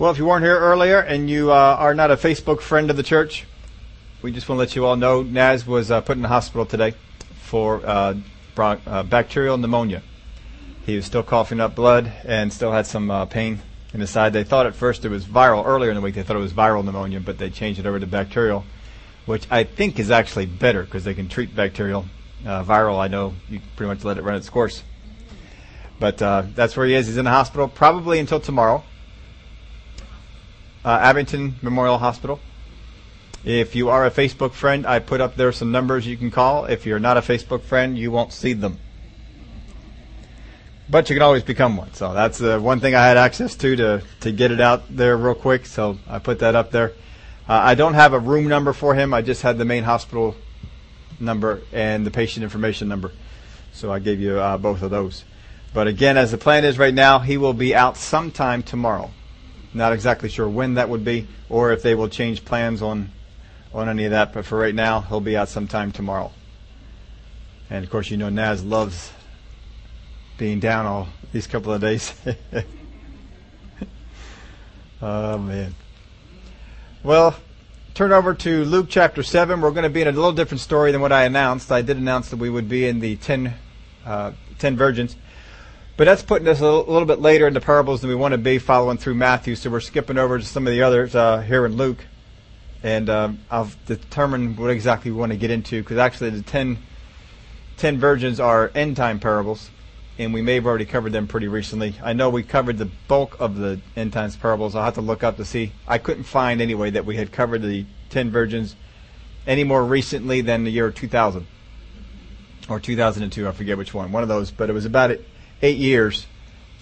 Well, if you weren't here earlier and you uh, are not a Facebook friend of the church, we just want to let you all know Naz was uh, put in the hospital today for uh, bron- uh, bacterial pneumonia. He was still coughing up blood and still had some uh, pain in his side. They thought at first it was viral. Earlier in the week, they thought it was viral pneumonia, but they changed it over to bacterial, which I think is actually better because they can treat bacterial. Uh, viral, I know you pretty much let it run its course. But that's where he is. He's in the hospital probably until tomorrow uh, Abington Memorial Hospital. If you are a Facebook friend, I put up there some numbers you can call. If you're not a Facebook friend, you won't see them. But you can always become one. So that's the one thing I had access to to, to get it out there real quick. So I put that up there. Uh, I don't have a room number for him. I just had the main hospital number and the patient information number. So I gave you uh, both of those. But again, as the plan is right now, he will be out sometime tomorrow. Not exactly sure when that would be, or if they will change plans on on any of that. But for right now, he'll be out sometime tomorrow. And of course, you know Naz loves being down all these couple of days. oh man. Well, turn over to Luke chapter seven. We're going to be in a little different story than what I announced. I did announce that we would be in the ten, uh, ten virgins. But that's putting us a little bit later in the parables than we want to be following through Matthew. So we're skipping over to some of the others uh, here in Luke. And um, I'll determine what exactly we want to get into because actually the ten, ten virgins are end time parables. And we may have already covered them pretty recently. I know we covered the bulk of the end times parables. I'll have to look up to see. I couldn't find anyway that we had covered the ten virgins any more recently than the year 2000 or 2002. I forget which one. One of those. But it was about it eight years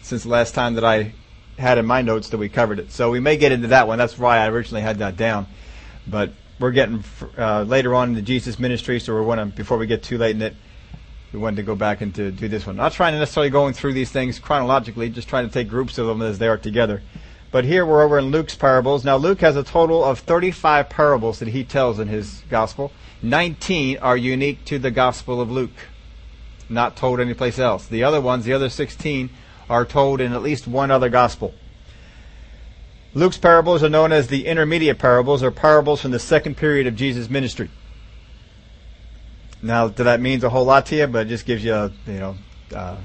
since the last time that I had in my notes that we covered it. So we may get into that one. That's why I originally had that down. But we're getting uh, later on in the Jesus ministry, so we want to before we get too late in it, we wanted to go back and to do this one. Not trying to necessarily going through these things chronologically, just trying to take groups of them as they are together. But here we're over in Luke's parables. Now Luke has a total of 35 parables that he tells in his gospel. 19 are unique to the gospel of Luke not told anyplace else. The other ones, the other 16, are told in at least one other gospel. Luke's parables are known as the intermediate parables or parables from the second period of Jesus' ministry. Now, that means a whole lot to you, but it just gives you a you know uh,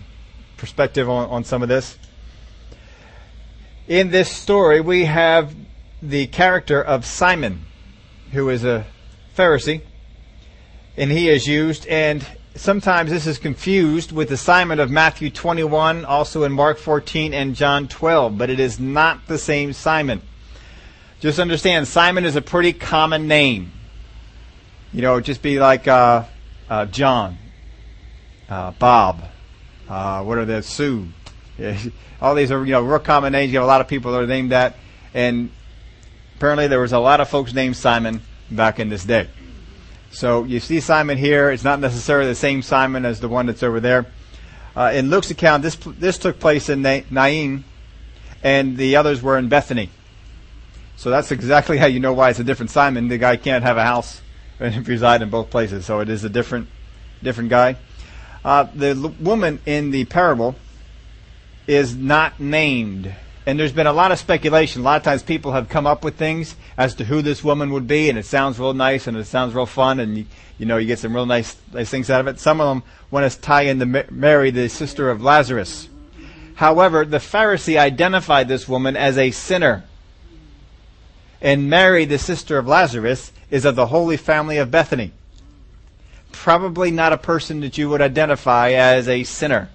perspective on, on some of this. In this story, we have the character of Simon, who is a Pharisee, and he is used, and sometimes this is confused with the Simon of Matthew 21, also in Mark 14 and John 12, but it is not the same Simon. Just understand, Simon is a pretty common name. You know, just be like uh, uh, John, uh, Bob, uh, what are the Sue? All these are you know real common names. You have a lot of people that are named that, and apparently there was a lot of folks named Simon back in this day. So you see Simon here. It's not necessarily the same Simon as the one that's over there. Uh, in Luke's account, this this took place in Nain, and the others were in Bethany. So that's exactly how you know why it's a different Simon. The guy can't have a house and reside in both places, so it is a different different guy. Uh, the l- woman in the parable is not named and there's been a lot of speculation. A lot of times people have come up with things as to who this woman would be, and it sounds real nice and it sounds real fun, and you, you know you get some real nice nice things out of it. Some of them want to tie in the Mary, the sister of Lazarus. However, the Pharisee identified this woman as a sinner, and Mary, the sister of Lazarus, is of the Holy Family of Bethany. Probably not a person that you would identify as a sinner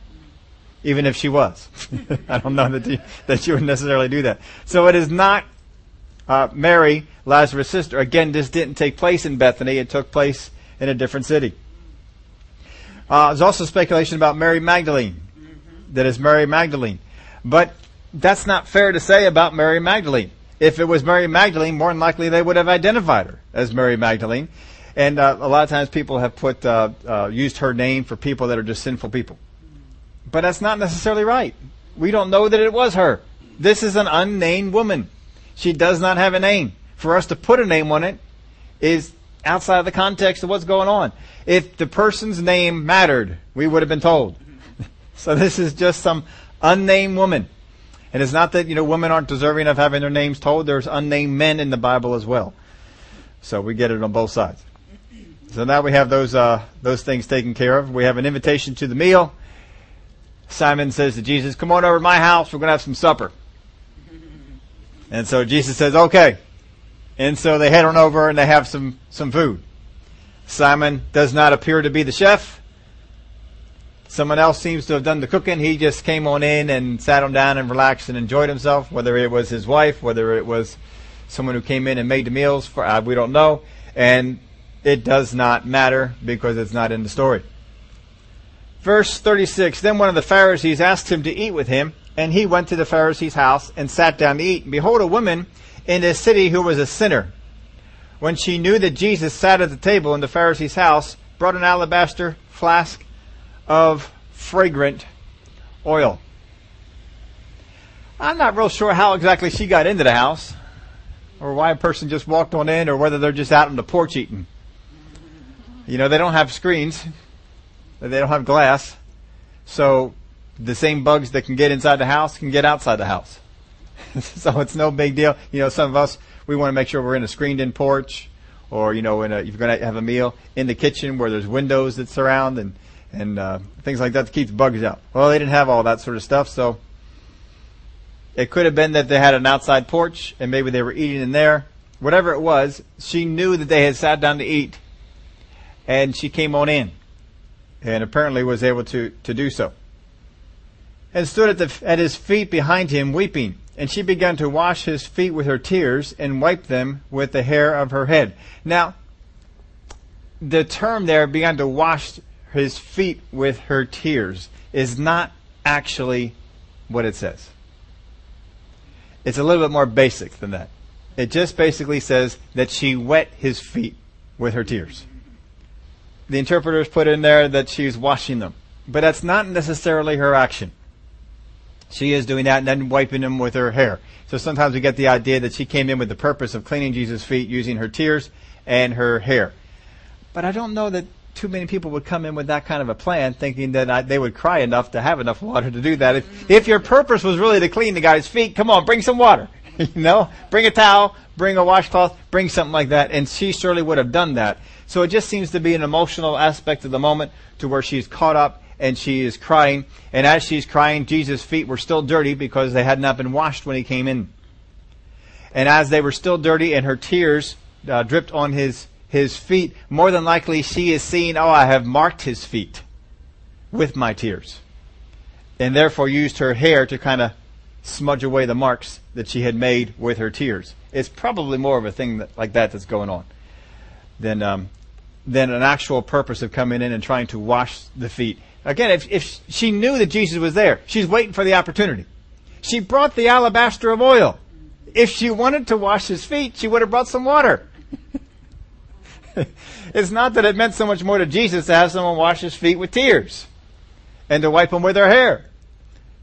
even if she was. I don't know that you, that you would necessarily do that. So it is not uh, Mary, Lazarus' sister. Again, this didn't take place in Bethany. It took place in a different city. Uh, there's also speculation about Mary Magdalene, that is Mary Magdalene. But that's not fair to say about Mary Magdalene. If it was Mary Magdalene, more than likely they would have identified her as Mary Magdalene. And uh, a lot of times people have put uh, uh used her name for people that are just sinful people. But that's not necessarily right. We don't know that it was her. This is an unnamed woman. She does not have a name. For us to put a name on it is outside of the context of what's going on. If the person's name mattered, we would have been told. so this is just some unnamed woman. And it's not that, you know, women aren't deserving of having their names told. There's unnamed men in the Bible as well. So we get it on both sides. So now we have those, uh, those things taken care of. We have an invitation to the meal. Simon says to Jesus, come on over to my house. We're going to have some supper. And so Jesus says, okay. And so they head on over and they have some, some food. Simon does not appear to be the chef. Someone else seems to have done the cooking. He just came on in and sat him down and relaxed and enjoyed himself. Whether it was his wife, whether it was someone who came in and made the meals for, uh, we don't know. And it does not matter because it's not in the story. Verse 36, then one of the Pharisees asked him to eat with him, and he went to the Pharisee's house and sat down to eat. And behold, a woman in the city who was a sinner, when she knew that Jesus sat at the table in the Pharisee's house, brought an alabaster flask of fragrant oil. I'm not real sure how exactly she got into the house, or why a person just walked on in, or whether they're just out on the porch eating. You know, they don't have screens, they don't have glass, so the same bugs that can get inside the house can get outside the house. so it's no big deal. You know, some of us, we want to make sure we're in a screened in porch, or, you know, in a, if you're going to have a meal in the kitchen where there's windows that surround and and uh, things like that to keep the bugs out. Well, they didn't have all that sort of stuff, so it could have been that they had an outside porch and maybe they were eating in there. Whatever it was, she knew that they had sat down to eat, and she came on in, and apparently was able to to do so. And stood at the at his feet behind him, weeping. And she began to wash his feet with her tears and wipe them with the hair of her head. Now, the term there began to wash his feet with her tears is not actually what it says. It's a little bit more basic than that. It just basically says that she wet his feet with her tears. The interpreters put in there that she's washing them, but that's not necessarily her action. She is doing that and then wiping them with her hair. So sometimes we get the idea that she came in with the purpose of cleaning Jesus' feet using her tears and her hair. But I don't know that too many people would come in with that kind of a plan, thinking that I, they would cry enough to have enough water to do that. If, mm-hmm. if your purpose was really to clean the guy's feet, come on, bring some water. you know, bring a towel, bring a washcloth, bring something like that. And she surely would have done that. So it just seems to be an emotional aspect of the moment to where she's caught up and she is crying. And as she's crying, Jesus' feet were still dirty because they had not been washed when he came in. And as they were still dirty and her tears uh, dripped on his his feet, more than likely she is seeing, oh, I have marked his feet with my tears. And therefore used her hair to kind of smudge away the marks that she had made with her tears. It's probably more of a thing that, like that that's going on than, um, than an actual purpose of coming in and trying to wash the feet. Again, if, if she knew that Jesus was there, she's waiting for the opportunity. She brought the alabaster of oil. If she wanted to wash his feet, she would have brought some water. it's not that it meant so much more to Jesus to have someone wash his feet with tears and to wipe them with her hair.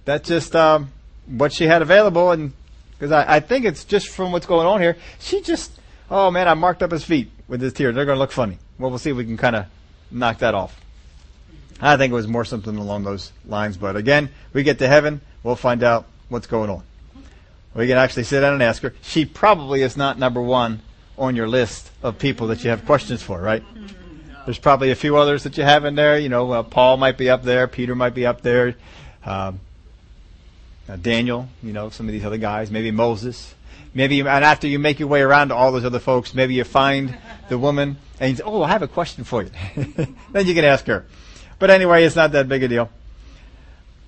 That's just um, what she had available, and because I, I think it's just from what's going on here, she just, oh man, I marked up his feet with his tears. They're going to look funny. Well, we'll see if we can kind of knock that off. I think it was more something along those lines, but again, we get to heaven, we'll find out what's going on. We can actually sit down and ask her. She probably is not number one on your list of people that you have questions for, right? There's probably a few others that you have in there. You know, uh, Paul might be up there, Peter might be up there, um, uh, Daniel. You know, some of these other guys. Maybe Moses. Maybe, and after you make your way around to all those other folks, maybe you find the woman and you say, "Oh, I have a question for you." then you can ask her. But anyway, it's not that big a deal.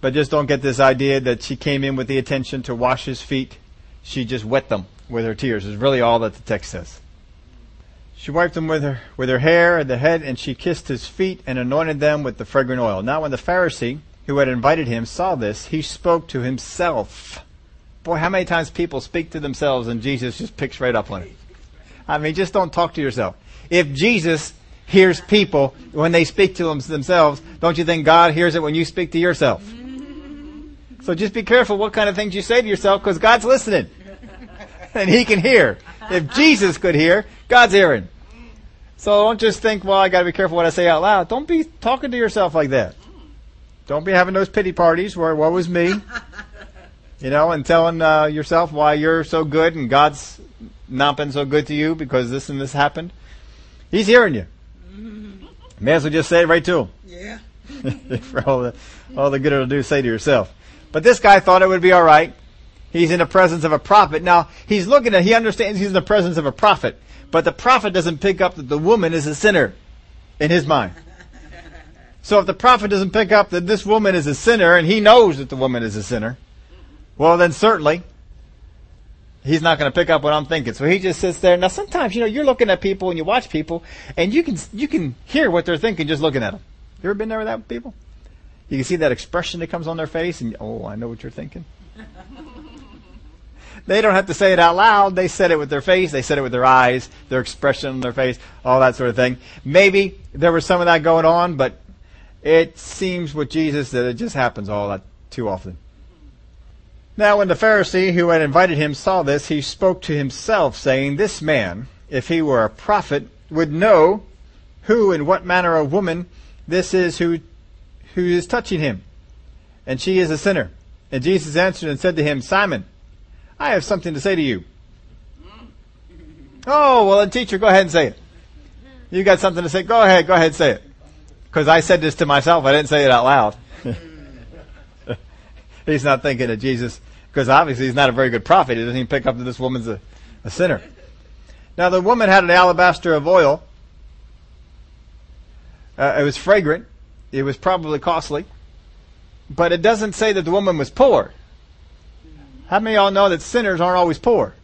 But just don't get this idea that she came in with the intention to wash his feet. She just wet them with her tears is really all that the text says. She wiped them with her with her hair and the head, and she kissed his feet and anointed them with the fragrant oil. Now, when the Pharisee who had invited him saw this, he spoke to himself. Boy, how many times people speak to themselves and Jesus just picks right up on it. I mean, just don't talk to yourself. If Jesus hears people when they speak to them themselves, don't you think God hears it when you speak to yourself? So just be careful what kind of things you say to yourself because God's listening. and he can hear. If Jesus could hear, God's hearing. So don't just think, well, I gotta be careful what I say out loud. Don't be talking to yourself like that. Don't be having those pity parties where, what was me? You know, and telling uh, yourself why you're so good and God's not been so good to you because this and this happened. He's hearing you. May as well just say it right to him. Yeah. For all the, all the good it'll do, say to yourself. But this guy thought it would be alright. He's in the presence of a prophet. Now, he's looking at, he understands he's in the presence of a prophet. But the prophet doesn't pick up that the woman is a sinner in his mind. So if the prophet doesn't pick up that this woman is a sinner and he knows that the woman is a sinner, well then certainly he's not going to pick up what I'm thinking. So he just sits there. Now sometimes, you know, you're looking at people and you watch people and you can, you can hear what they're thinking just looking at them. You ever been there with that with people? You can see that expression that comes on their face and, oh, I know what you're thinking. they don't have to say it out loud. They said it with their face. They said it with their eyes, their expression on their face, all that sort of thing. Maybe there was some of that going on, but it seems with Jesus that it just happens all that too often. Now when the Pharisee who had invited him saw this, he spoke to himself, saying, This man, if he were a prophet, would know who and what manner of woman this is who, who is touching him. And she is a sinner. And Jesus answered and said to him, Simon, I have something to say to you. Oh, well then teacher, go ahead and say it. You got something to say? Go ahead, go ahead and say it. Because I said this to myself, I didn't say it out loud. he's not thinking of Jesus, because obviously he's not a very good prophet. He doesn't even pick up that this woman's a, a sinner. Now the woman had an alabaster of oil. Uh, it was fragrant. It was probably costly. But it doesn't say that the woman was poor. How many of y'all know that sinners aren't always poor?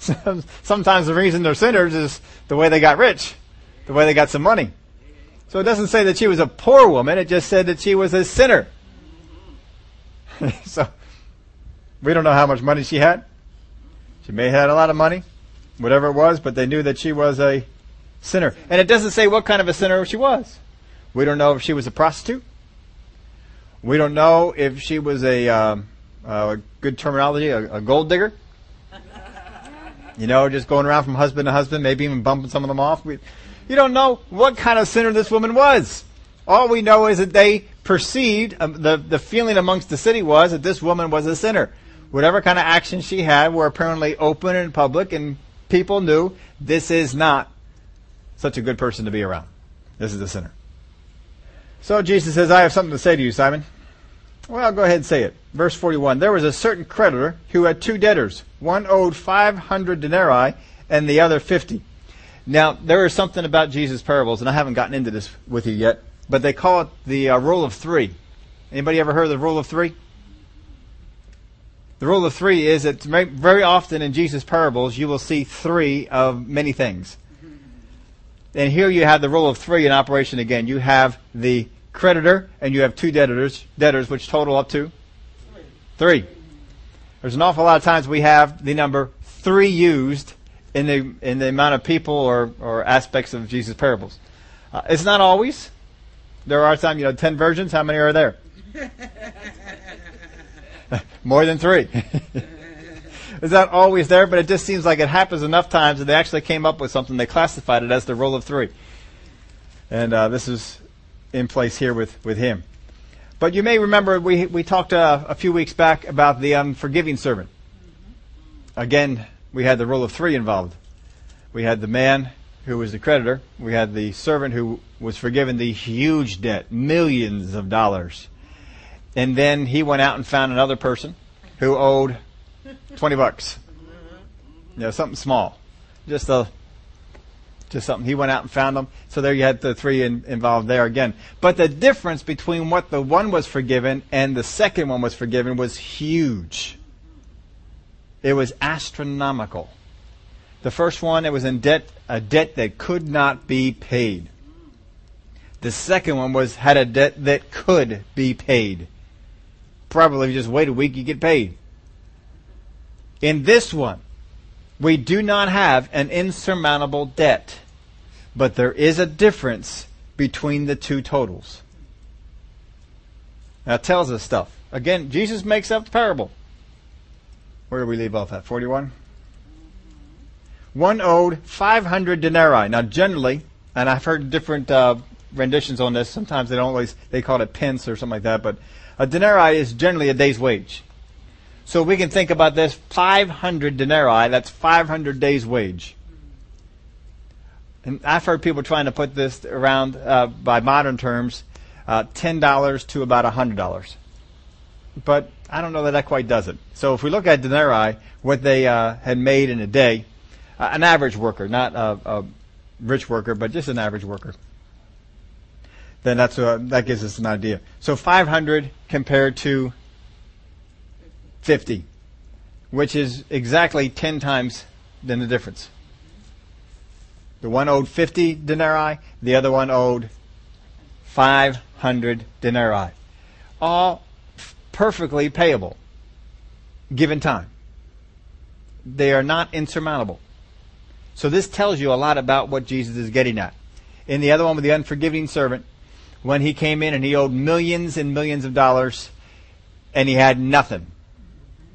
Sometimes the reason they're sinners is the way they got rich, the way they got some money. So it doesn't say that she was a poor woman, it just said that she was a sinner. so we don't know how much money she had. She may have had a lot of money, whatever it was, but they knew that she was a sinner. And it doesn't say what kind of a sinner she was. We don't know if she was a prostitute. We don't know if she was a, um, good terminology, a, a gold digger. You know, just going around from husband to husband, maybe even bumping some of them off. We, you don't know what kind of sinner this woman was. All we know is that they perceived, um, the, the feeling amongst the city was that this woman was a sinner. Whatever kind of actions she had were apparently open and public, and people knew this is not such a good person to be around. This is a sinner. So Jesus says, I have something to say to you, Simon. Well, go ahead and say it. Verse 41. There was a certain creditor who had two debtors. One owed 500 denarii and the other 50. Now, there is something about Jesus' parables, and I haven't gotten into this with you yet, but they call it the uh, rule of three. Anybody ever heard of the rule of three? The rule of three is that very often in Jesus' parables you will see three of many things. And here you have the rule of three in operation again. You have the creditor and you have two debtors, debtors which total up to three. There's an awful lot of times we have the number three used in the in the amount of people or, or aspects of Jesus' parables. Uh, it's not always. There are some, you know, ten virgins. How many are there? More than three. it's not always there, but it just seems like it happens enough times that they actually came up with something. They classified it as the rule of three. And uh, this is in place here with, with him. But you may remember we, we talked uh, a few weeks back about the unforgiving servant. Again, we had the rule of three involved. We had the man who was the creditor. We had the servant who was forgiven the huge debt, millions of dollars. And then he went out and found another person who owed 20 bucks. You know, something small. Just a, just something. He went out and found them. So there you had the three in, involved there again. But the difference between what the one was forgiven and the second one was forgiven was huge. It was astronomical. The first one, it was in debt, a debt that could not be paid. The second one was had a debt that could be paid. Probably if you just wait a week, you get paid. In this one, we do not have an insurmountable debt, but there is a difference between the two totals. That tells us stuff. Again, Jesus makes up the parable. Where do we leave off at? 41? One owed 500 denarii. Now, generally, and I've heard different uh, renditions on this. Sometimes they don't always, they call it pence or something like that, but A denarii is generally a day's wage. So we can think about this 500 denarii, that's 500 days' wage. And I've heard people trying to put this around uh, by modern terms, uh, $10 to about $100. But I don't know that that quite does it. So if we look at denarii, what they uh, had made in a day, an average worker, not a, a, rich worker, but just an average worker, then that's uh, that gives us an idea. So 500 compared to 50, which is exactly 10 times then the difference. The one owed 50 denarii, the other one owed 500 denarii. All perfectly payable, given time. They are not insurmountable. So this tells you a lot about what Jesus is getting at. In the other one with the unforgiving servant, when he came in and he owed millions and millions of dollars and he had nothing,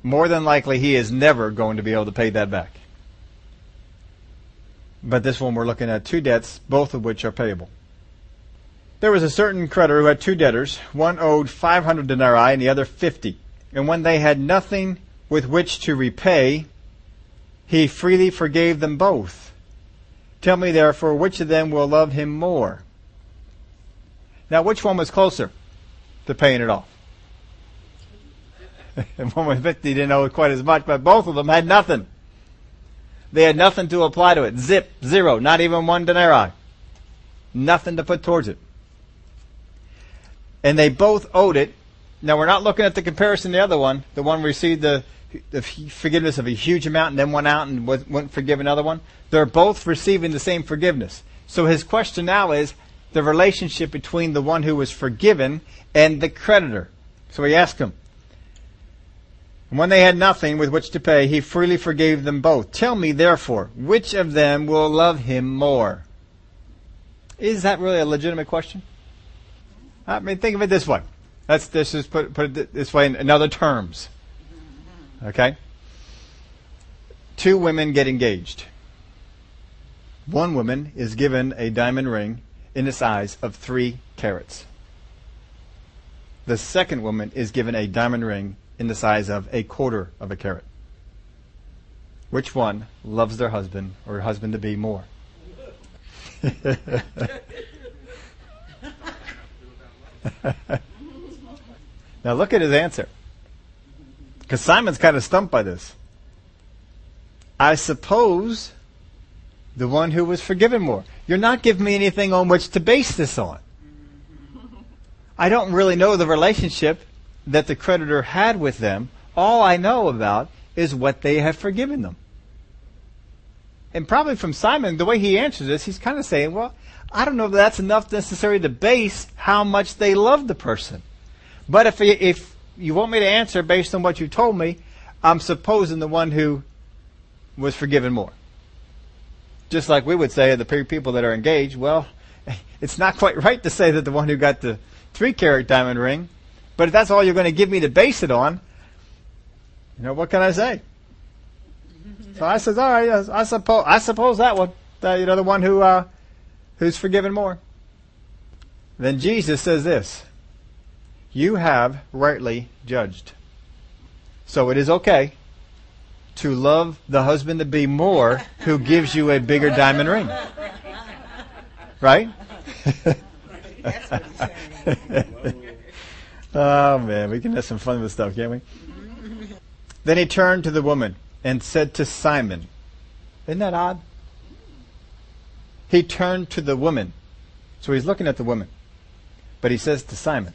more than likely he is never going to be able to pay that back. But this one we're looking at two debts, both of which are payable. There was a certain creditor who had two debtors. One owed 500 denarii and the other 50. And when they had nothing with which to repay, he freely forgave them both. Tell me therefore, which of them will love him more? Now, which one was closer to paying it off? one with 50 didn't owe quite as much, but both of them had nothing. They had nothing to apply to it. Zip, zero, not even one denarii. Nothing to put towards it. And they both owed it. Now we're not looking at the comparison to the other one. The one received the, the forgiveness of a huge amount and then went out and went forgive another one. They're both receiving the same forgiveness. So his question now is the relationship between the one who was forgiven and the creditor. So he asked him, when they had nothing with which to pay, he freely forgave them both. Tell me, therefore, which of them will love him more? Is that really a legitimate question? I mean, think of it this way. Let's, let's just put, put it this way in, in other terms. Okay? Two women get engaged. One woman is given a diamond ring in the size of three carats. The second woman is given a diamond ring in the size of a quarter of a carat. Which one loves their husband or husband to be more? now look at his answer. Because Simon's kind of stumped by this. I suppose the one who was forgiven more. You're not giving me anything on which to base this on. I don't really know the relationship that the creditor had with them, all I know about is what they have forgiven them. And probably from Simon, the way he answers this, he's kind of saying, well, I don't know if that's enough necessarily to base how much they love the person. But if, if you want me to answer based on what you told me, I'm supposing the one who was forgiven more. Just like we would say of the people that are engaged, well, it's not quite right to say that the one who got the three carat diamond ring but if that's all you're going to give me to base it on, you know, what can I say? So I says, all right, I suppose, I suppose that one, the, you know, the one who, uh, who's forgiven more. Then Jesus says this, you have rightly judged. So it is okay to love the husband to be more who gives you a bigger diamond ring. Right? Oh man, we can have some fun with stuff, can't we? then he turned to the woman and said to Simon, Isn't that odd? He turned to the woman. So he's looking at the woman. But he says to Simon,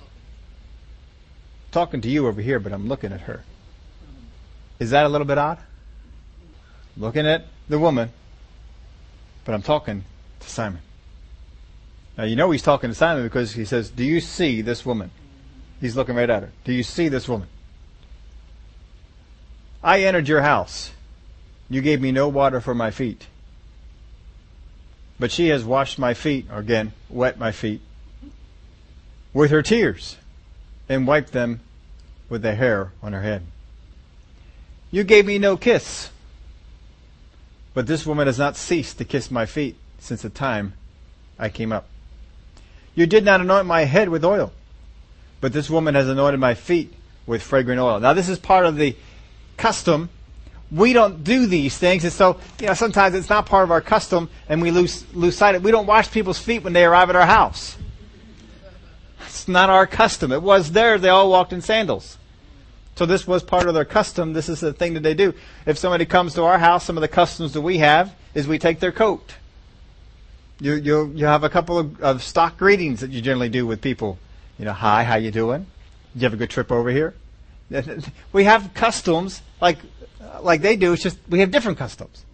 Talking to you over here, but I'm looking at her. Is that a little bit odd? Looking at the woman, but I'm talking to Simon. Now you know he's talking to Simon because he says, Do you see this woman? He's looking right at her. Do you see this woman? I entered your house. You gave me no water for my feet. But she has washed my feet, or again, wet my feet, with her tears and wiped them with the hair on her head. You gave me no kiss. But this woman has not ceased to kiss my feet since the time I came up. You did not anoint my head with oil but this woman has anointed my feet with fragrant oil. Now this is part of the custom. We don't do these things, and so you know sometimes it's not part of our custom, and we lose lose sight of. it. We don't wash people's feet when they arrive at our house. It's not our custom. It was there; they all walked in sandals. So this was part of their custom. This is the thing that they do. If somebody comes to our house, some of the customs that we have is we take their coat. You you you have a couple of, of stock greetings that you generally do with people. You know, hi, how you doing? Did you have a good trip over here? We have customs like like they do. It's just we have different customs.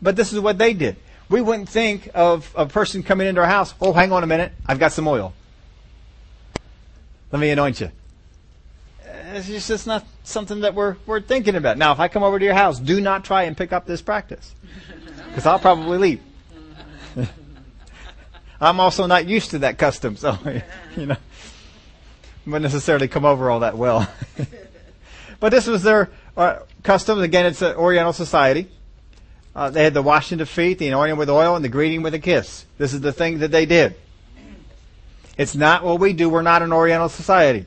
But this is what they did. We wouldn't think of a person coming into our house. Oh, hang on a minute. I've got some oil. Let me anoint you it's just it's not something that we're we're thinking about. Now, if I come over to your house, do not try and pick up this practice, because I'll probably leave. I'm also not used to that custom, so you know, wouldn't necessarily come over all that well. but this was their uh, custom. Again, it's an Oriental society. Uh, they had the washing of feet, the anointing with oil, and the greeting with a kiss. This is the thing that they did. It's not what we do. We're not an Oriental society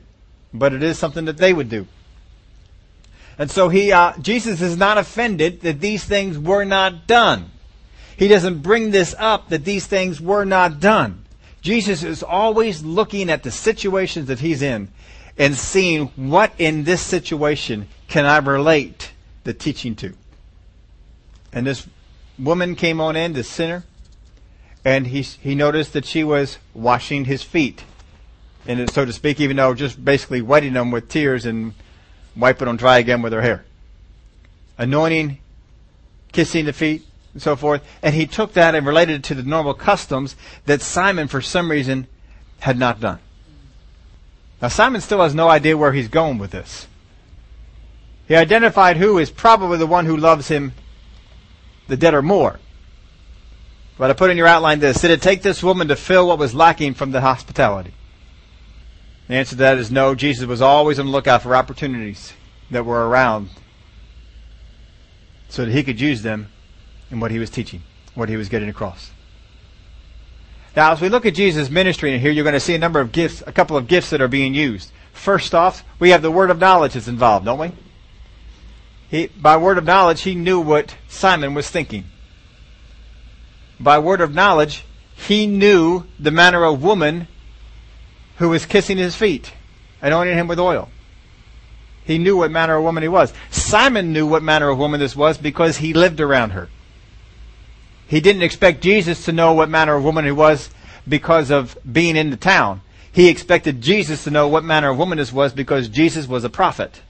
but it is something that they would do. And so he, uh, Jesus is not offended that these things were not done. He doesn't bring this up that these things were not done. Jesus is always looking at the situations that he's in and seeing what in this situation can I relate the teaching to. And this woman came on in, this sinner, and he, he noticed that she was washing his feet and so to speak, even though just basically wetting them with tears and wiping them dry again with her hair. Anointing, kissing the feet, and so forth. And he took that and related it to the normal customs that Simon, for some reason, had not done. Now, Simon still has no idea where he's going with this. He identified who is probably the one who loves him the debtor more. But I put in your outline this. Did it take this woman to fill what was lacking from the hospitality? The answer to that is no. Jesus was always on the lookout for opportunities that were around so that he could use them in what he was teaching, what he was getting across. Now, as we look at Jesus' ministry in here, you're going to see a number of gifts, a couple of gifts that are being used. First off, we have the word of knowledge that's involved, don't we? He, by word of knowledge, he knew what Simon was thinking. By word of knowledge, he knew the manner of woman who was kissing his feet, anointing him with oil. He knew what manner of woman he was. Simon knew what manner of woman this was because he lived around her. He didn't expect Jesus to know what manner of woman he was because of being in the town. He expected Jesus to know what manner of woman this was because Jesus was a prophet.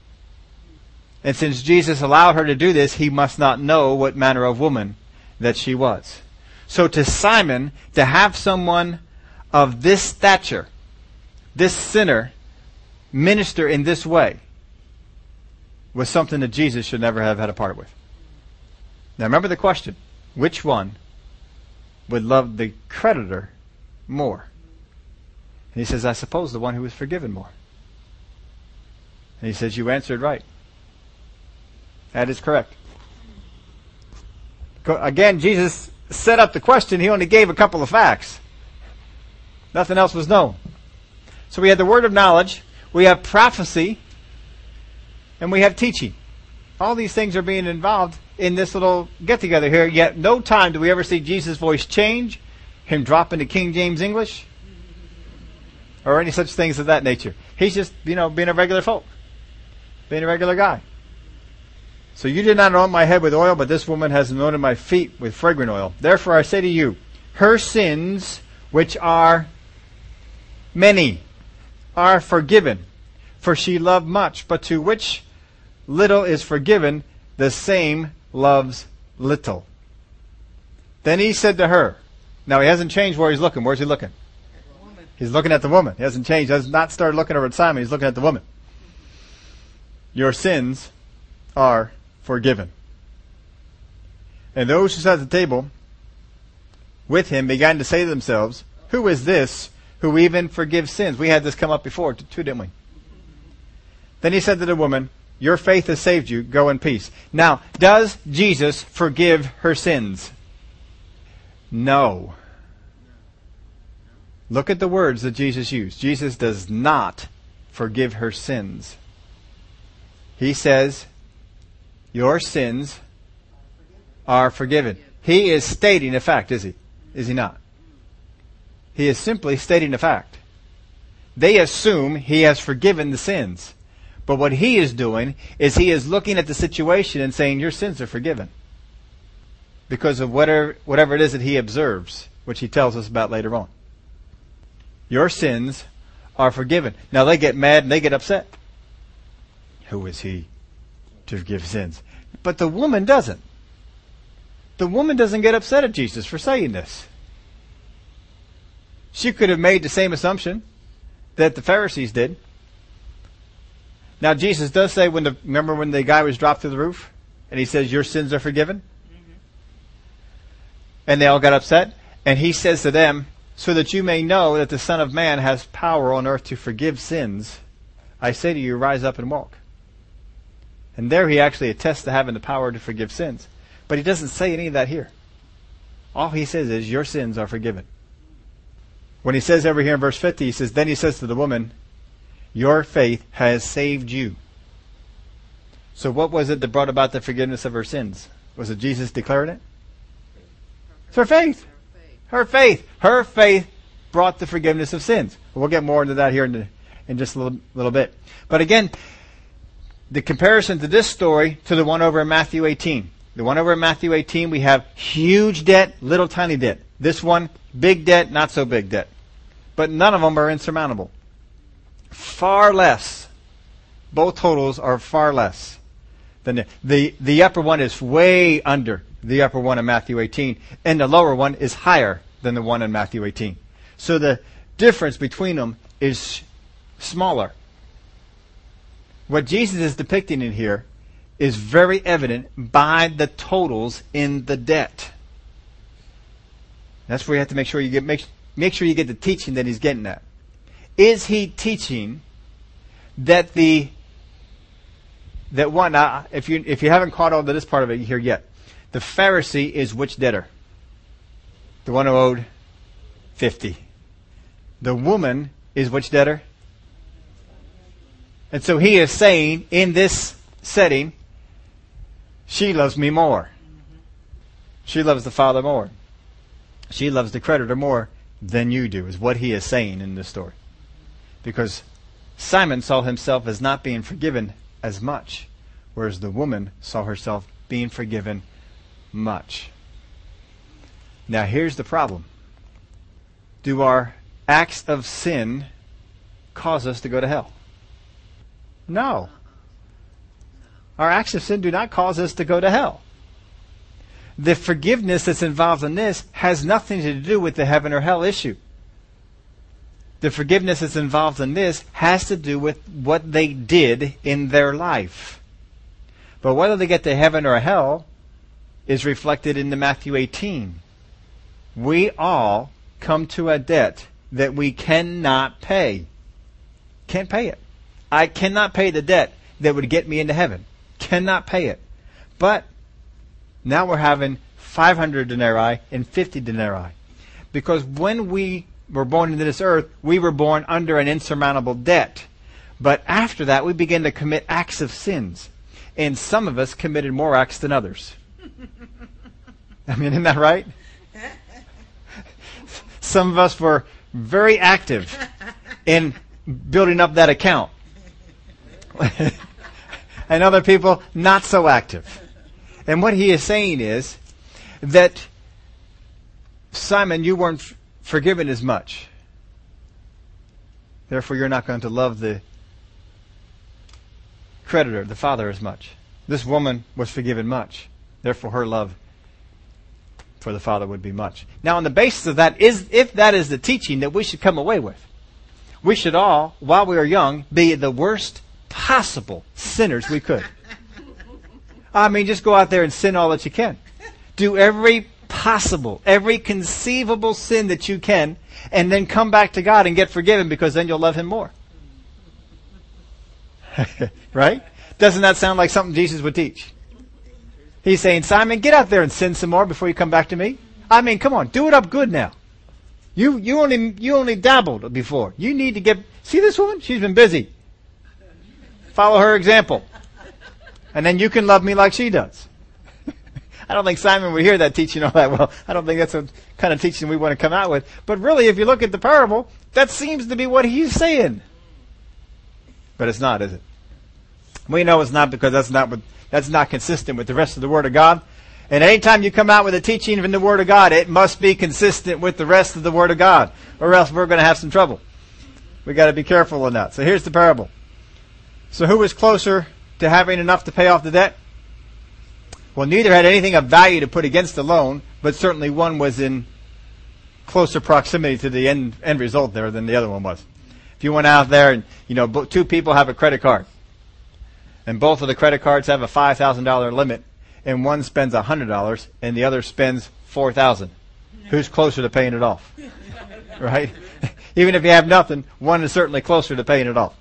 And since Jesus allowed her to do this, he must not know what manner of woman that she was. So to Simon, to have someone of this stature, this sinner minister in this way was something that Jesus should never have had a part with. Now remember the question which one would love the creditor more? And he says, I suppose the one who was forgiven more. And he says, You answered right. That is correct. Again, Jesus set up the question. He only gave a couple of facts. Nothing else was known. So we had the word of knowledge, we have prophecy, and we have teaching. All these things are being involved in this little get together here, yet no time do we ever see Jesus' voice change, him drop into King James English, or any such things of that nature. He's just, you know, being a regular folk, being a regular guy. So you did not anoint my head with oil, but this woman has anointed my feet with fragrant oil. Therefore I say to you, her sins, which are many, are forgiven. For she loved much, but to which little is forgiven, the same loves little. Then he said to her, now he hasn't changed where he's looking. Where's he looking? He's looking at the woman. He hasn't changed. He has not started looking over at Simon. He's looking at the woman. Your sins are forgiven. And those who sat at the table with him began to say to themselves, Who is this who even forgives sins. We had this come up before too, didn't we? Then he said to the woman, Your faith has saved you. Go in peace. Now, does Jesus forgive her sins? No. Look at the words that Jesus used. Jesus does not forgive her sins. He says, Your sins are forgiven. He is stating a fact, is he? Is he not? He is simply stating a fact. They assume he has forgiven the sins. But what he is doing is he is looking at the situation and saying, Your sins are forgiven. Because of whatever, whatever it is that he observes, which he tells us about later on. Your sins are forgiven. Now they get mad and they get upset. Who is he to forgive sins? But the woman doesn't. The woman doesn't get upset at Jesus for saying this. She could have made the same assumption that the Pharisees did. Now Jesus does say when the remember when the guy was dropped through the roof and he says your sins are forgiven? Mm-hmm. And they all got upset and he says to them so that you may know that the son of man has power on earth to forgive sins I say to you rise up and walk. And there he actually attests to having the power to forgive sins. But he doesn't say any of that here. All he says is your sins are forgiven. When he says over here in verse 50, he says, Then he says to the woman, Your faith has saved you. So what was it that brought about the forgiveness of her sins? Was it Jesus declaring it? It's her faith. Her faith. Her faith brought the forgiveness of sins. We'll get more into that here in, the, in just a little, little bit. But again, the comparison to this story to the one over in Matthew 18. The one over in Matthew 18, we have huge debt, little tiny debt. This one, big debt, not so big debt. But none of them are insurmountable. Far less. Both totals are far less than the, the, the upper one is way under the upper one in Matthew 18, and the lower one is higher than the one in Matthew 18. So the difference between them is smaller. What Jesus is depicting in here is very evident by the totals in the debt. That's where you have to make sure you get make, make sure you get the teaching that he's getting at. Is he teaching that the that one uh, if you if you haven't caught on to this part of it here yet, the Pharisee is which debtor? The one who owed fifty. The woman is which debtor? And so he is saying in this setting, she loves me more. She loves the Father more. She loves the creditor more than you do, is what he is saying in this story. Because Simon saw himself as not being forgiven as much, whereas the woman saw herself being forgiven much. Now, here's the problem Do our acts of sin cause us to go to hell? No. Our acts of sin do not cause us to go to hell the forgiveness that's involved in this has nothing to do with the heaven or hell issue. The forgiveness that's involved in this has to do with what they did in their life. But whether they get to heaven or hell is reflected in the Matthew 18. We all come to a debt that we cannot pay. Can't pay it. I cannot pay the debt that would get me into heaven. Cannot pay it. But now we're having 500 denarii and 50 denarii. Because when we were born into this earth, we were born under an insurmountable debt. But after that, we begin to commit acts of sins. And some of us committed more acts than others. I mean, isn't that right? Some of us were very active in building up that account. and other people not so active. And what he is saying is that, Simon, you weren't f- forgiven as much. Therefore, you're not going to love the creditor, the father, as much. This woman was forgiven much. Therefore, her love for the father would be much. Now, on the basis of that, is if that is the teaching that we should come away with, we should all, while we are young, be the worst possible sinners we could. I mean, just go out there and sin all that you can. Do every possible, every conceivable sin that you can, and then come back to God and get forgiven because then you'll love Him more. right? Doesn't that sound like something Jesus would teach? He's saying, Simon, get out there and sin some more before you come back to me. I mean, come on, do it up good now. You, you only, you only dabbled before. You need to get, see this woman? She's been busy. Follow her example. And then you can love me like she does. I don't think Simon would hear that teaching all that well. I don't think that's the kind of teaching we want to come out with. But really, if you look at the parable, that seems to be what he's saying. But it's not, is it? We know it's not because that's not what, that's not consistent with the rest of the Word of God. And anytime you come out with a teaching from the Word of God, it must be consistent with the rest of the Word of God, or else we're going to have some trouble. We got to be careful in that. So here's the parable. So who was closer to having enough to pay off the debt? Well, neither had anything of value to put against the loan, but certainly one was in closer proximity to the end, end result there than the other one was. If you went out there and, you know, two people have a credit card, and both of the credit cards have a $5,000 limit, and one spends $100 and the other spends 4000 Who's closer to paying it off? Right? Even if you have nothing, one is certainly closer to paying it off.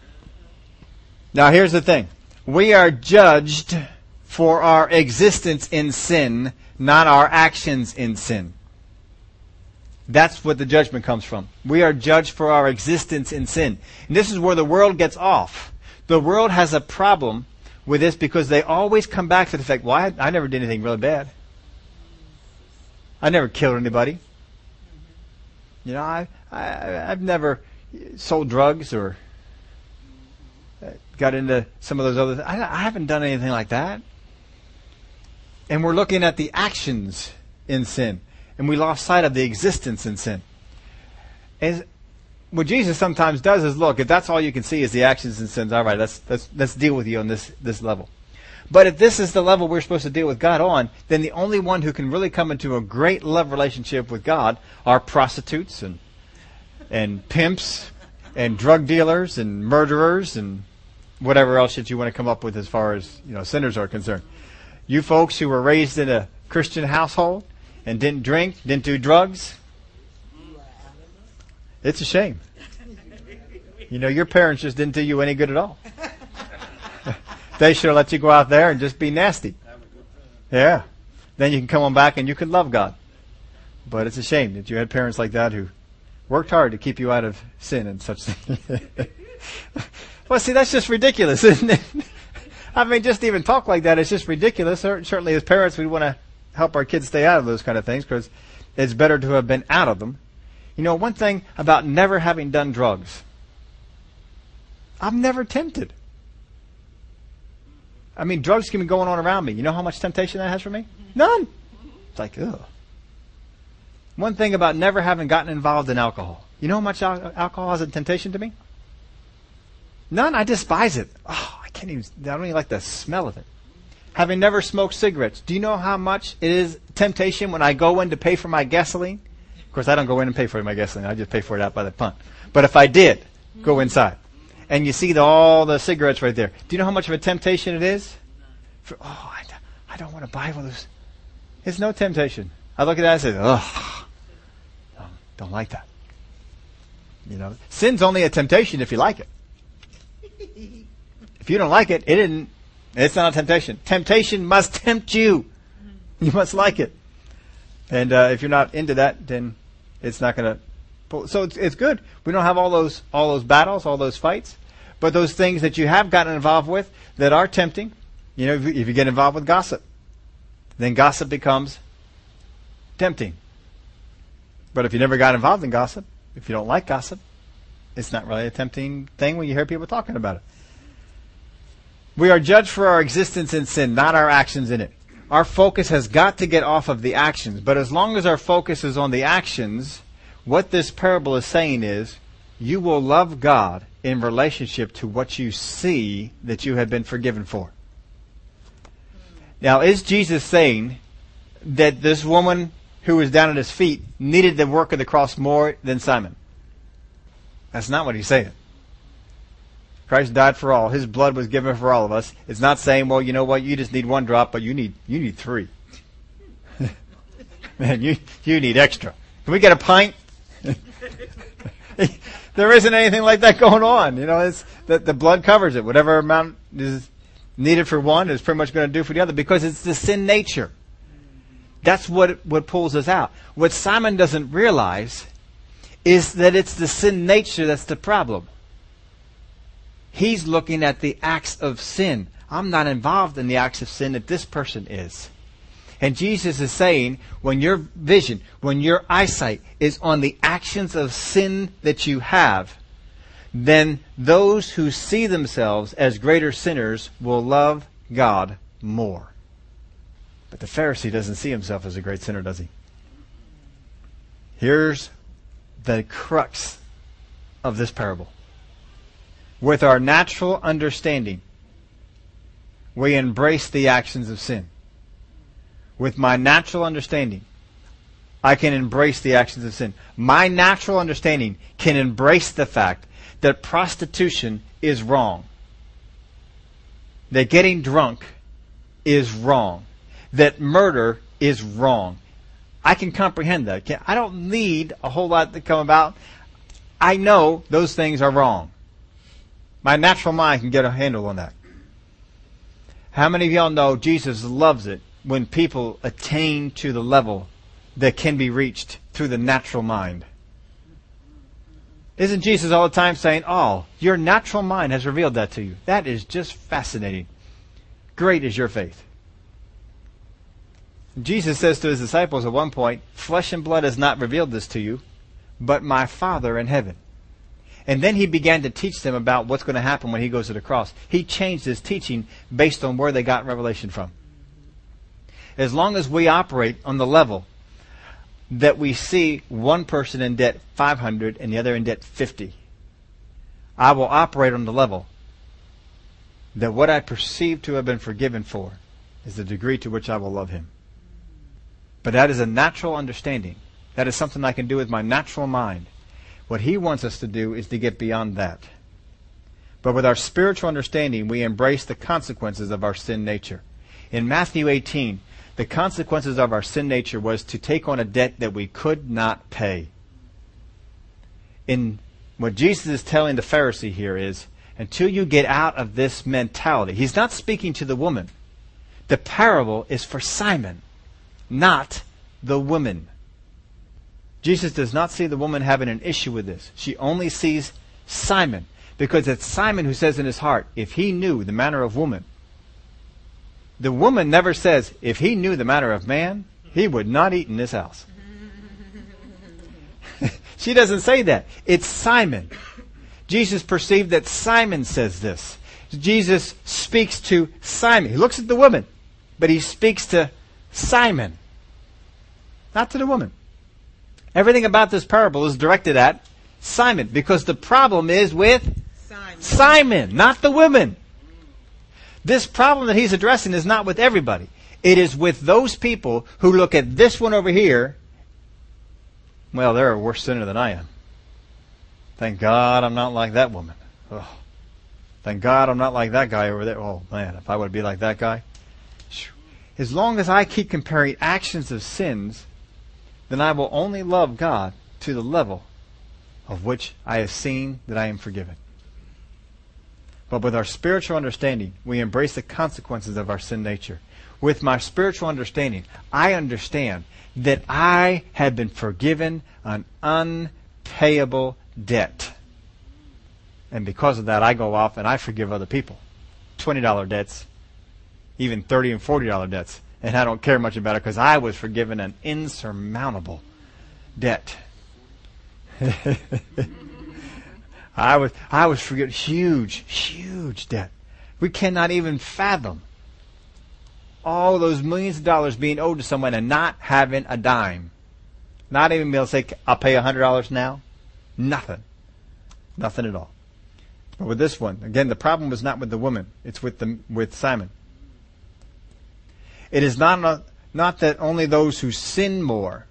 Now here's the thing. We are judged for our existence in sin, not our actions in sin. That's what the judgment comes from. We are judged for our existence in sin. And this is where the world gets off. The world has a problem with this because they always come back to the fact, well, I, I never did anything really bad. I never killed anybody. You know, I, I, I've never sold drugs or got into some of those other. I, I haven't done anything like that. And we're looking at the actions in sin, and we lost sight of the existence in sin. And what Jesus sometimes does is look, if that's all you can see is the actions and sins, all right, let's let's let's deal with you on this this level. But if this is the level we're supposed to deal with God on, then the only one who can really come into a great love relationship with God are prostitutes and and pimps and drug dealers and murderers and whatever else that you want to come up with as far as you know sinners are concerned. You folks who were raised in a Christian household and didn't drink, didn't do drugs, it's a shame. You know, your parents just didn't do you any good at all. they should have let you go out there and just be nasty. Yeah. Then you can come on back and you can love God. But it's a shame that you had parents like that who worked hard to keep you out of sin and such things. well, see, that's just ridiculous, isn't it? I mean, just even talk like that is just ridiculous. Certainly, as parents, we want to help our kids stay out of those kind of things because it's better to have been out of them you know, one thing about never having done drugs, I'm never tempted. I mean, drugs can be going on around me. You know how much temptation that has for me? None. It's like, ugh. One thing about never having gotten involved in alcohol. You know how much al- alcohol has a temptation to me? None. I despise it. Oh, I can't even, I don't even like the smell of it. Having never smoked cigarettes, do you know how much it is temptation when I go in to pay for my gasoline? Of course, I don't go in and pay for my gasoline. I just pay for it out by the pump. But if I did go inside and you see the, all the cigarettes right there, do you know how much of a temptation it is? For, oh, I, I don't want to buy one of those. It's no temptation. I look at that and say, ugh, don't, don't like that. You know, sin's only a temptation if you like it. If you don't like it, it isn't. It's not a temptation. Temptation must tempt you. You must like it. And uh, if you're not into that, then it's not going to. So it's, it's good. We don't have all those all those battles, all those fights, but those things that you have gotten involved with that are tempting. You know, if if you get involved with gossip, then gossip becomes tempting. But if you never got involved in gossip, if you don't like gossip, it's not really a tempting thing when you hear people talking about it. We are judged for our existence in sin, not our actions in it our focus has got to get off of the actions. But as long as our focus is on the actions, what this parable is saying is you will love God in relationship to what you see that you have been forgiven for. Now, is Jesus saying that this woman who was down at his feet needed the work of the cross more than Simon? That's not what he's saying. Christ died for all. His blood was given for all of us. It's not saying, well, you know what, you just need one drop, but you need you need three. Man, you you need extra. Can we get a pint? there isn't anything like that going on. You know, it's the, the blood covers it. Whatever amount is needed for one is pretty much going to do for the other because it's the sin nature. That's what what pulls us out. What Simon doesn't realize is that it's the sin nature that's the problem. He's looking at the acts of sin. I'm not involved in the acts of sin that this person is. And Jesus is saying, when your vision, when your eyesight is on the actions of sin that you have, then those who see themselves as greater sinners will love God more. But the Pharisee doesn't see himself as a great sinner, does he? Here's the crux of this parable. With our natural understanding, we embrace the actions of sin. With my natural understanding, I can embrace the actions of sin. My natural understanding can embrace the fact that prostitution is wrong. That getting drunk is wrong. That murder is wrong. I can comprehend that. I don't need a whole lot to come about. I know those things are wrong. My natural mind can get a handle on that. How many of y'all know Jesus loves it when people attain to the level that can be reached through the natural mind? Isn't Jesus all the time saying, Oh, your natural mind has revealed that to you? That is just fascinating. Great is your faith. Jesus says to his disciples at one point, Flesh and blood has not revealed this to you, but my Father in heaven. And then he began to teach them about what's going to happen when he goes to the cross. He changed his teaching based on where they got revelation from. As long as we operate on the level that we see one person in debt 500 and the other in debt 50. I will operate on the level that what I perceive to have been forgiven for is the degree to which I will love him. But that is a natural understanding. That is something I can do with my natural mind. What he wants us to do is to get beyond that. But with our spiritual understanding, we embrace the consequences of our sin nature. In Matthew 18, the consequences of our sin nature was to take on a debt that we could not pay. In what Jesus is telling the Pharisee here is, until you get out of this mentality, he's not speaking to the woman. The parable is for Simon, not the woman. Jesus does not see the woman having an issue with this. She only sees Simon, because it's Simon who says in his heart, if he knew the manner of woman, the woman never says, if he knew the manner of man, he would not eat in this house. she doesn't say that. It's Simon. Jesus perceived that Simon says this. Jesus speaks to Simon. He looks at the woman, but he speaks to Simon, not to the woman. Everything about this parable is directed at Simon because the problem is with Simon, Simon not the women. This problem that he's addressing is not with everybody. It is with those people who look at this one over here. Well, they're a worse sinner than I am. Thank God I'm not like that woman. Oh. Thank God I'm not like that guy over there. Oh man, if I would be like that guy. As long as I keep comparing actions of sins, then I will only love God to the level of which I have seen that I am forgiven. But with our spiritual understanding, we embrace the consequences of our sin nature. With my spiritual understanding, I understand that I have been forgiven an unpayable debt. And because of that, I go off and I forgive other people. $20 debts, even 30 and $40 debts. And I don't care much about it because I was forgiven an insurmountable debt. I was, I was forgetting huge, huge debt. We cannot even fathom all those millions of dollars being owed to someone and not having a dime. Not even being able to say, I'll pay a hundred dollars now. Nothing. Nothing at all. But with this one, again, the problem was not with the woman. It's with the, with Simon. It is not, not that only those who sin more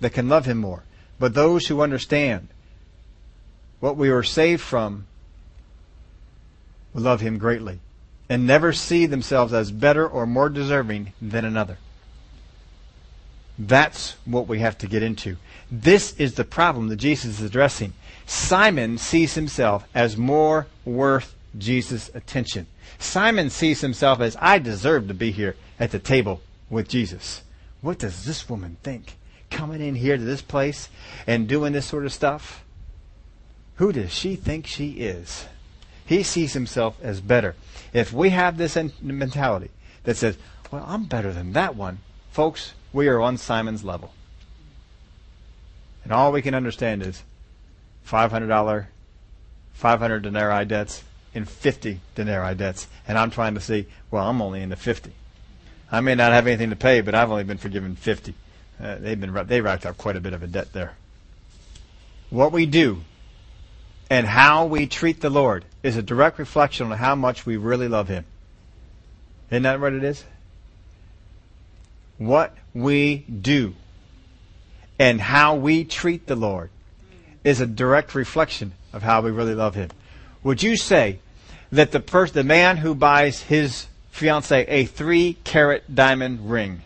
that can love him more, but those who understand what we were saved from will love him greatly and never see themselves as better or more deserving than another. That's what we have to get into. This is the problem that Jesus is addressing. Simon sees himself as more worth Jesus' attention. Simon sees himself as, I deserve to be here at the table with Jesus. What does this woman think? Coming in here to this place and doing this sort of stuff? Who does she think she is? He sees himself as better. If we have this mentality that says, well, I'm better than that one, folks, we are on Simon's level. And all we can understand is $500, 500 denarii debts, and 50 denarii debts. And I'm trying to see, well, I'm only in the 50. I may not have anything to pay, but I've only been forgiven 50. Uh, they've been they racked up quite a bit of a debt there. What we do and how we treat the Lord is a direct reflection on how much we really love Him. Isn't that what it is? What we do and how we treat the Lord is a direct reflection of how we really love Him. Would you say that the the man who buys his fiance a three carat diamond ring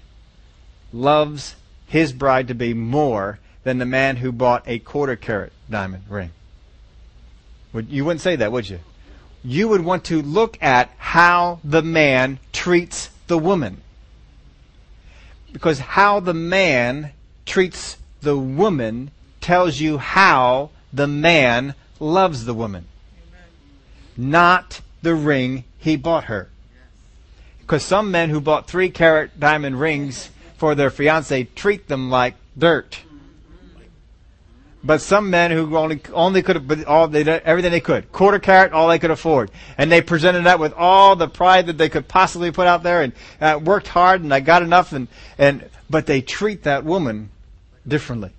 loves his bride to be more than the man who bought a quarter carat diamond ring? You wouldn't say that, would you? You would want to look at how the man treats the woman. Because how the man treats the woman tells you how the man loves the woman. Not the ring he bought her. Because some men who bought three carat diamond rings for their fiance treat them like dirt. But some men who only only could have all they everything they could, quarter carat, all they could afford, and they presented that with all the pride that they could possibly put out there, and uh, worked hard, and I got enough, and and but they treat that woman differently.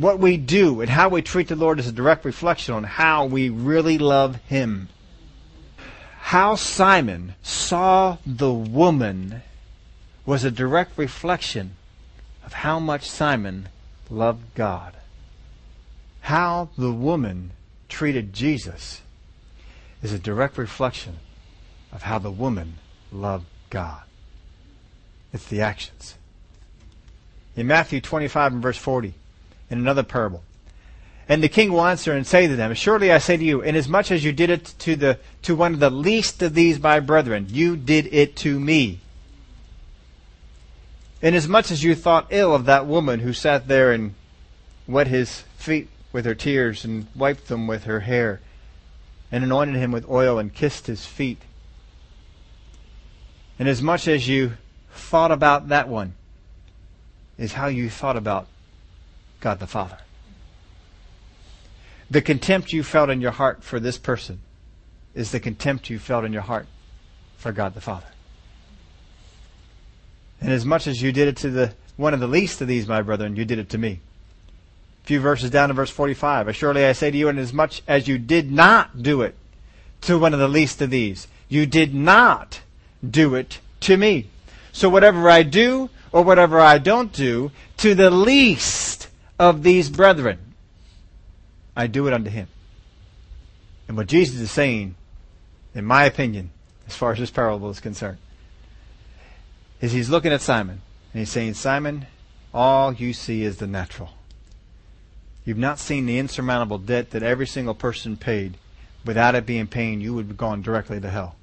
What we do and how we treat the Lord is a direct reflection on how we really love Him. How Simon saw the woman was a direct reflection of how much Simon loved God. How the woman treated Jesus is a direct reflection of how the woman loved God. It's the actions. In Matthew 25 and verse 40, in another parable, and the king will answer and say to them, Surely I say to you, inasmuch as you did it to the to one of the least of these my brethren, you did it to me. Inasmuch as you thought ill of that woman who sat there and wet his feet with her tears and wiped them with her hair, and anointed him with oil and kissed his feet. Inasmuch as you thought about that one, is how you thought about God the Father. The contempt you felt in your heart for this person is the contempt you felt in your heart for God the Father. And as much as you did it to the one of the least of these, my brethren, you did it to me. A few verses down to verse 45. Assuredly I say to you, and as much as you did not do it to one of the least of these, you did not do it to me. So whatever I do or whatever I don't do to the least of these brethren, I do it unto him. And what Jesus is saying, in my opinion, as far as this parable is concerned, is he's looking at Simon and he's saying, Simon, all you see is the natural. You've not seen the insurmountable debt that every single person paid. Without it being paid, you would have gone directly to hell.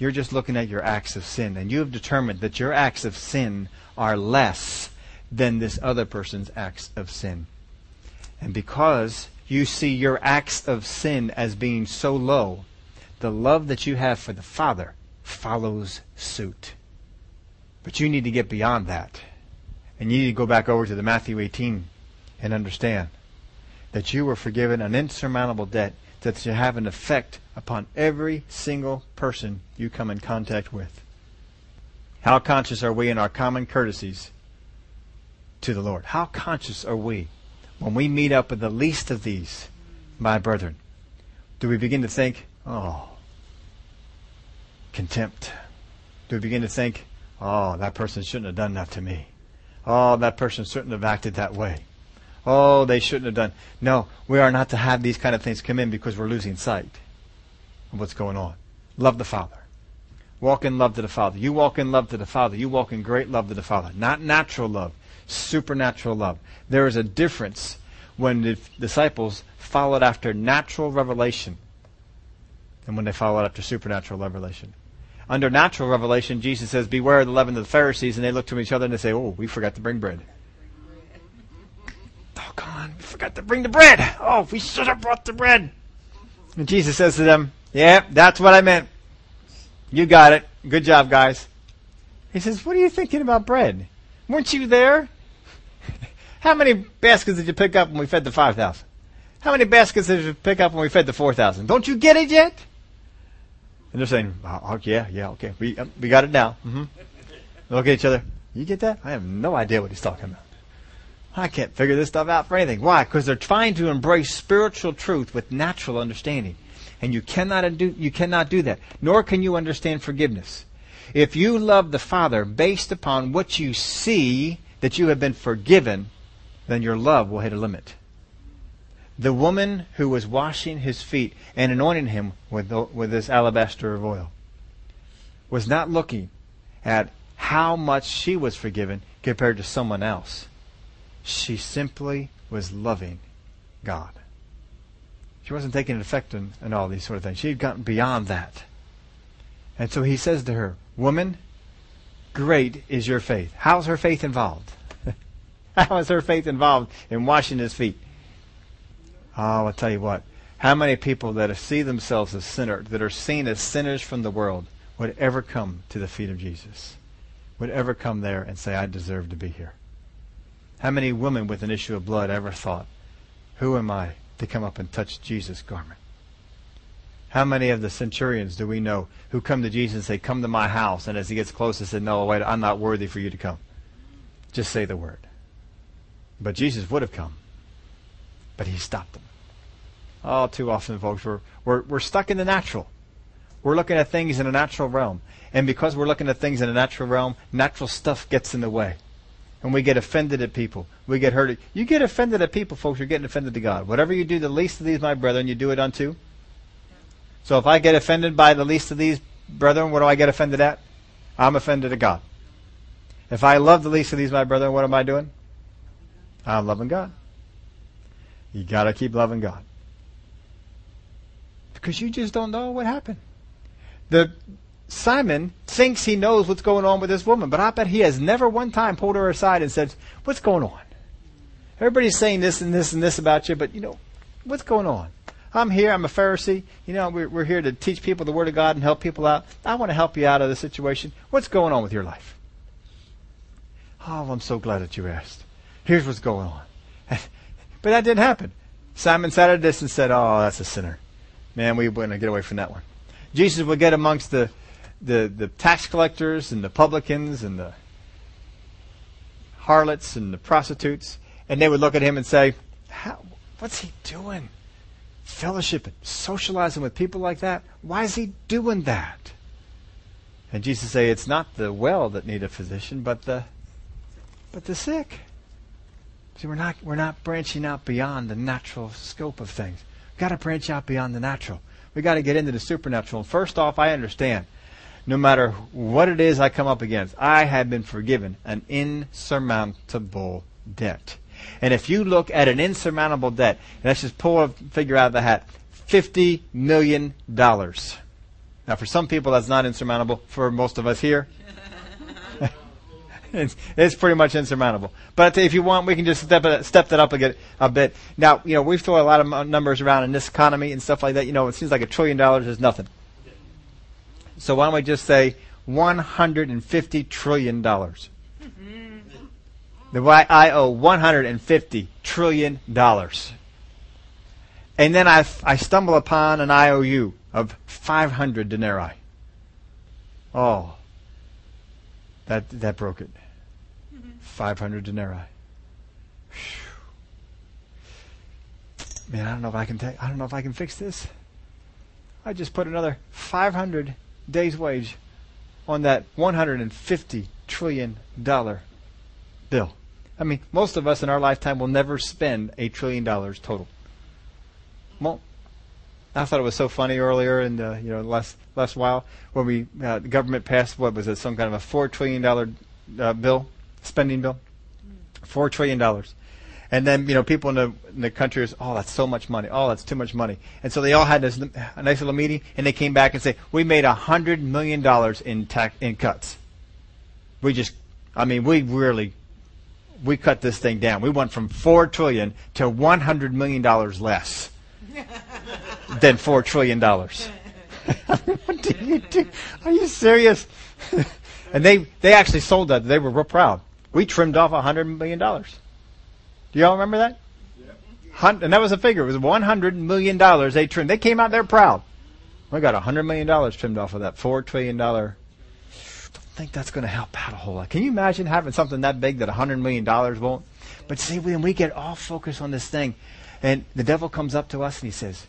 You're just looking at your acts of sin, and you have determined that your acts of sin are less than this other person's acts of sin. And because you see your acts of sin as being so low, the love that you have for the Father follows suit. But you need to get beyond that. And you need to go back over to the Matthew 18 and understand that you were forgiven an insurmountable debt that should have an effect upon every single person you come in contact with. How conscious are we in our common courtesies to the Lord? How conscious are we when we meet up with the least of these, my brethren? Do we begin to think, oh, contempt? Do we begin to think, Oh, that person shouldn't have done that to me. Oh, that person shouldn't have acted that way. Oh, they shouldn't have done. No, we are not to have these kind of things come in because we're losing sight of what's going on. Love the Father. Walk in love to the Father. You walk in love to the Father. You walk in great love to the Father. Not natural love, supernatural love. There is a difference when the disciples followed after natural revelation and when they followed after supernatural revelation under natural revelation, Jesus says, Beware of the leaven of the Pharisees, and they look to each other and they say, Oh, we forgot to bring bread. Oh, we forgot to bring the bread. Oh, we should have brought the bread. And Jesus says to them, Yeah, that's what I meant. You got it. Good job, guys. He says, What are you thinking about bread? Weren't you there? How many baskets did you pick up when we fed the 5,000? How many baskets did you pick up when we fed the 4,000? Don't you get it yet? And they're saying, oh, oh yeah, yeah, okay. We, um, we got it now. Mm-hmm. Look at each other. You get that? I have no idea what he's talking about. I can't figure this stuff out for anything. Why? Because they're trying to embrace spiritual truth with natural understanding. And you cannot do, you cannot do that. Nor can you understand forgiveness. If you love the Father based upon what you see that you have been forgiven, then your love will hit a limit. The woman who was washing his feet and anointing him with, the, with this alabaster of oil was not looking at how much she was forgiven compared to someone else. She simply was loving God. She wasn't taking effect and, in all these sort of things. She had gotten beyond that. And so he says to her, Woman, great is your faith. How's her faith involved? How is her faith involved in washing his feet? Oh, I'll tell you what. How many people that see themselves as sinners, that are seen as sinners from the world, would ever come to the feet of Jesus? Would ever come there and say, I deserve to be here? How many women with an issue of blood ever thought, Who am I to come up and touch Jesus' garment? How many of the centurions do we know who come to Jesus and say, Come to my house? And as he gets close, he said, No, wait, I'm not worthy for you to come. Just say the word. But Jesus would have come. But he stopped them. Oh, too often, folks, we're, we're, we're stuck in the natural. We're looking at things in a natural realm. And because we're looking at things in a natural realm, natural stuff gets in the way. And we get offended at people. We get hurt. You get offended at people, folks, you're getting offended to God. Whatever you do, the least of these, my brethren, you do it unto. So if I get offended by the least of these brethren, what do I get offended at? I'm offended at God. If I love the least of these, my brethren, what am I doing? I'm loving God. You got to keep loving God. Because you just don't know what happened. The Simon thinks he knows what's going on with this woman, but I bet he has never one time pulled her aside and said, What's going on? Everybody's saying this and this and this about you, but you know, what's going on? I'm here, I'm a Pharisee. You know, we're, we're here to teach people the Word of God and help people out. I want to help you out of the situation. What's going on with your life? Oh, I'm so glad that you asked. Here's what's going on. but that didn't happen. Simon sat at a distance and said, Oh, that's a sinner. Man, we want to get away from that one. Jesus would get amongst the the, the tax collectors and the publicans and the harlots and the prostitutes, and they would look at him and say, What's he doing? Fellowship, socializing with people like that? Why is he doing that? And Jesus say, It's not the well that need a physician, but the but the sick. See, we're not we're not branching out beyond the natural scope of things. We've got to branch out beyond the natural. We've got to get into the supernatural. And first off, I understand no matter what it is I come up against, I have been forgiven an insurmountable debt. And if you look at an insurmountable debt, let's just pull a figure out of the hat, $50 million. Now, for some people, that's not insurmountable. For most of us here, it's, it's, pretty much insurmountable. But if you want, we can just step it, step that up a, a bit. Now, you know, we've thrown a lot of numbers around in this economy and stuff like that. You know, it seems like a trillion dollars is nothing. So why don't we just say $150 trillion? The I owe $150 trillion. And then I, I stumble upon an IOU of 500 denarii. Oh, that, that broke it. Mm-hmm. 500 denarii. Man, I don't know if I can take, I don't know if I can fix this. I just put another 500 day's wage on that $150 trillion bill. I mean, most of us in our lifetime will never spend a trillion dollars total. Well, I thought it was so funny earlier in the you know last last while when we uh, the government passed what was it some kind of a four trillion dollar uh, bill spending bill, four trillion dollars. And then, you know, people in the, in the country is, oh, that's so much money. Oh, that's too much money. And so they all had this a nice little meeting, and they came back and say, we made a hundred million dollars in tax in cuts. We just, I mean, we really, we cut this thing down. We went from four trillion to one hundred million dollars less. than $4 trillion. what do you do? Are you serious? and they, they actually sold that. They were real proud. We trimmed off a $100 million. Do y'all remember that? Hun- And that was a figure. It was $100 million they trimmed. They came out there proud. We got $100 million trimmed off of that $4 trillion. Don't think that's going to help out a whole lot. Can you imagine having something that big that $100 million won't? But see, when we get all focused on this thing, and the devil comes up to us and he says,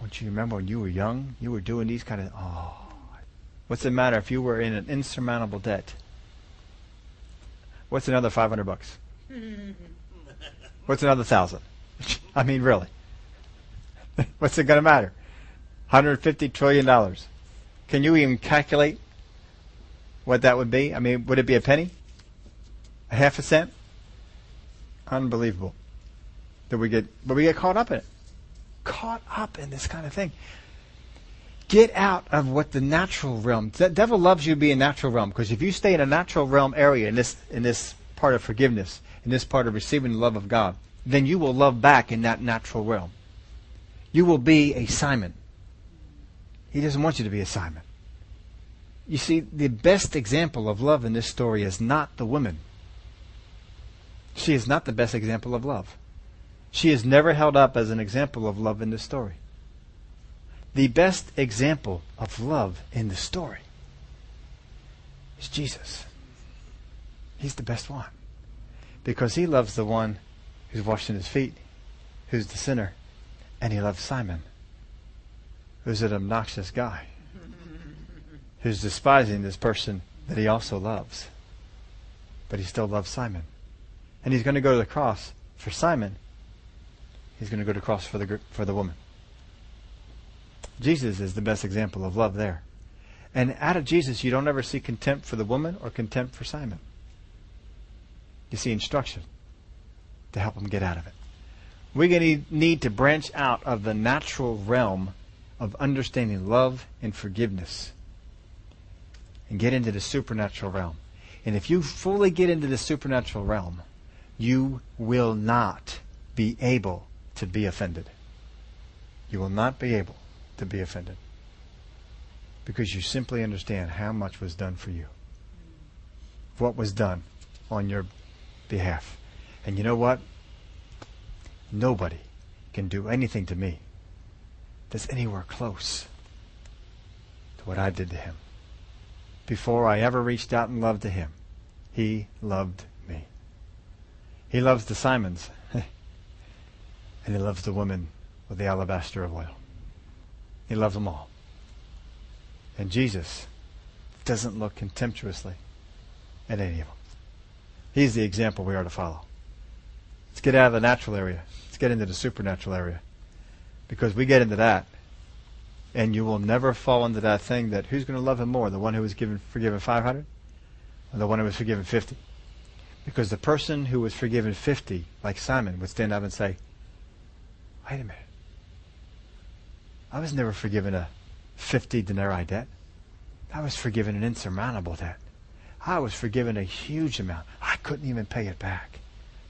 Don't you remember when you were young? You were doing these kind of. Oh. What's the matter if you were in an insurmountable debt? What's another 500 bucks? What's another thousand? I mean, really. What's it going to matter? 150 trillion dollars. Can you even calculate what that would be? I mean, would it be a penny? A half a cent? Unbelievable. That we get, but we get caught up in it. Caught up in this kind of thing. Get out of what the natural realm. The devil loves you to be in natural realm because if you stay in a natural realm area in this in this part of forgiveness, in this part of receiving the love of God, then you will love back in that natural realm. You will be a Simon. He doesn't want you to be a Simon. You see, the best example of love in this story is not the woman. She is not the best example of love. She is never held up as an example of love in this story. The best example of love in the story is Jesus. He's the best one. Because he loves the one who's washing his feet, who's the sinner, and he loves Simon, who's an obnoxious guy, who's despising this person that he also loves. But he still loves Simon. And he's going to go to the cross for Simon. He's going to go to the cross for the, for the woman. Jesus is the best example of love there. And out of Jesus, you don't ever see contempt for the woman or contempt for Simon. You see instruction to help them get out of it. We're going to need to branch out of the natural realm of understanding love and forgiveness and get into the supernatural realm. And if you fully get into the supernatural realm, you will not be able to be offended. You will not be able to be offended because you simply understand how much was done for you. What was done on your behalf. And you know what? Nobody can do anything to me that's anywhere close to what I did to him. Before I ever reached out and loved to him, he loved me. He loves the Simons, and he loves the woman with the alabaster of oil. He loves them all. And Jesus doesn't look contemptuously at any of them. He's the example we are to follow. Let's get out of the natural area. Let's get into the supernatural area. Because we get into that, and you will never fall into that thing that who's going to love him more, the one who was given forgiven 500 or the one who was forgiven 50? Because the person who was forgiven 50, like Simon, would stand up and say, wait a minute. I was never forgiven a 50 denarii debt. I was forgiven an insurmountable debt. I was forgiven a huge amount. I couldn't even pay it back.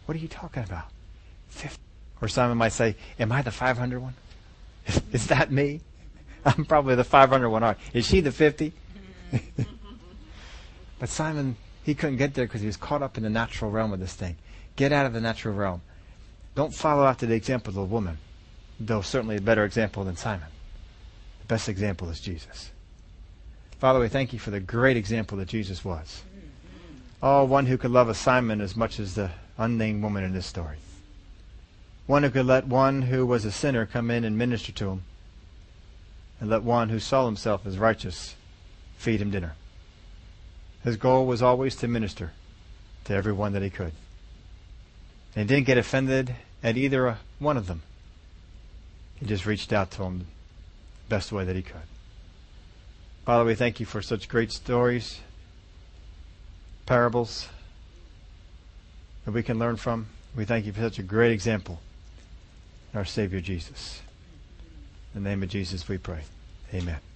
What are you talking about? 50. Or Simon might say, Am I the 500 one? Is that me? I'm probably the 500 one. Is she the 50? but Simon, he couldn't get there because he was caught up in the natural realm of this thing. Get out of the natural realm. Don't follow after the example of the woman, though certainly a better example than Simon. The best example is Jesus. Father, we thank you for the great example that Jesus was. Oh, one who could love a Simon as much as the unnamed woman in this story. One who could let one who was a sinner come in and minister to him, and let one who saw himself as righteous feed him dinner. His goal was always to minister to everyone that he could. And he didn't get offended at either one of them. He just reached out to them the best way that he could. Father, we thank you for such great stories, parables that we can learn from. We thank you for such a great example, our Savior Jesus. In the name of Jesus we pray. Amen.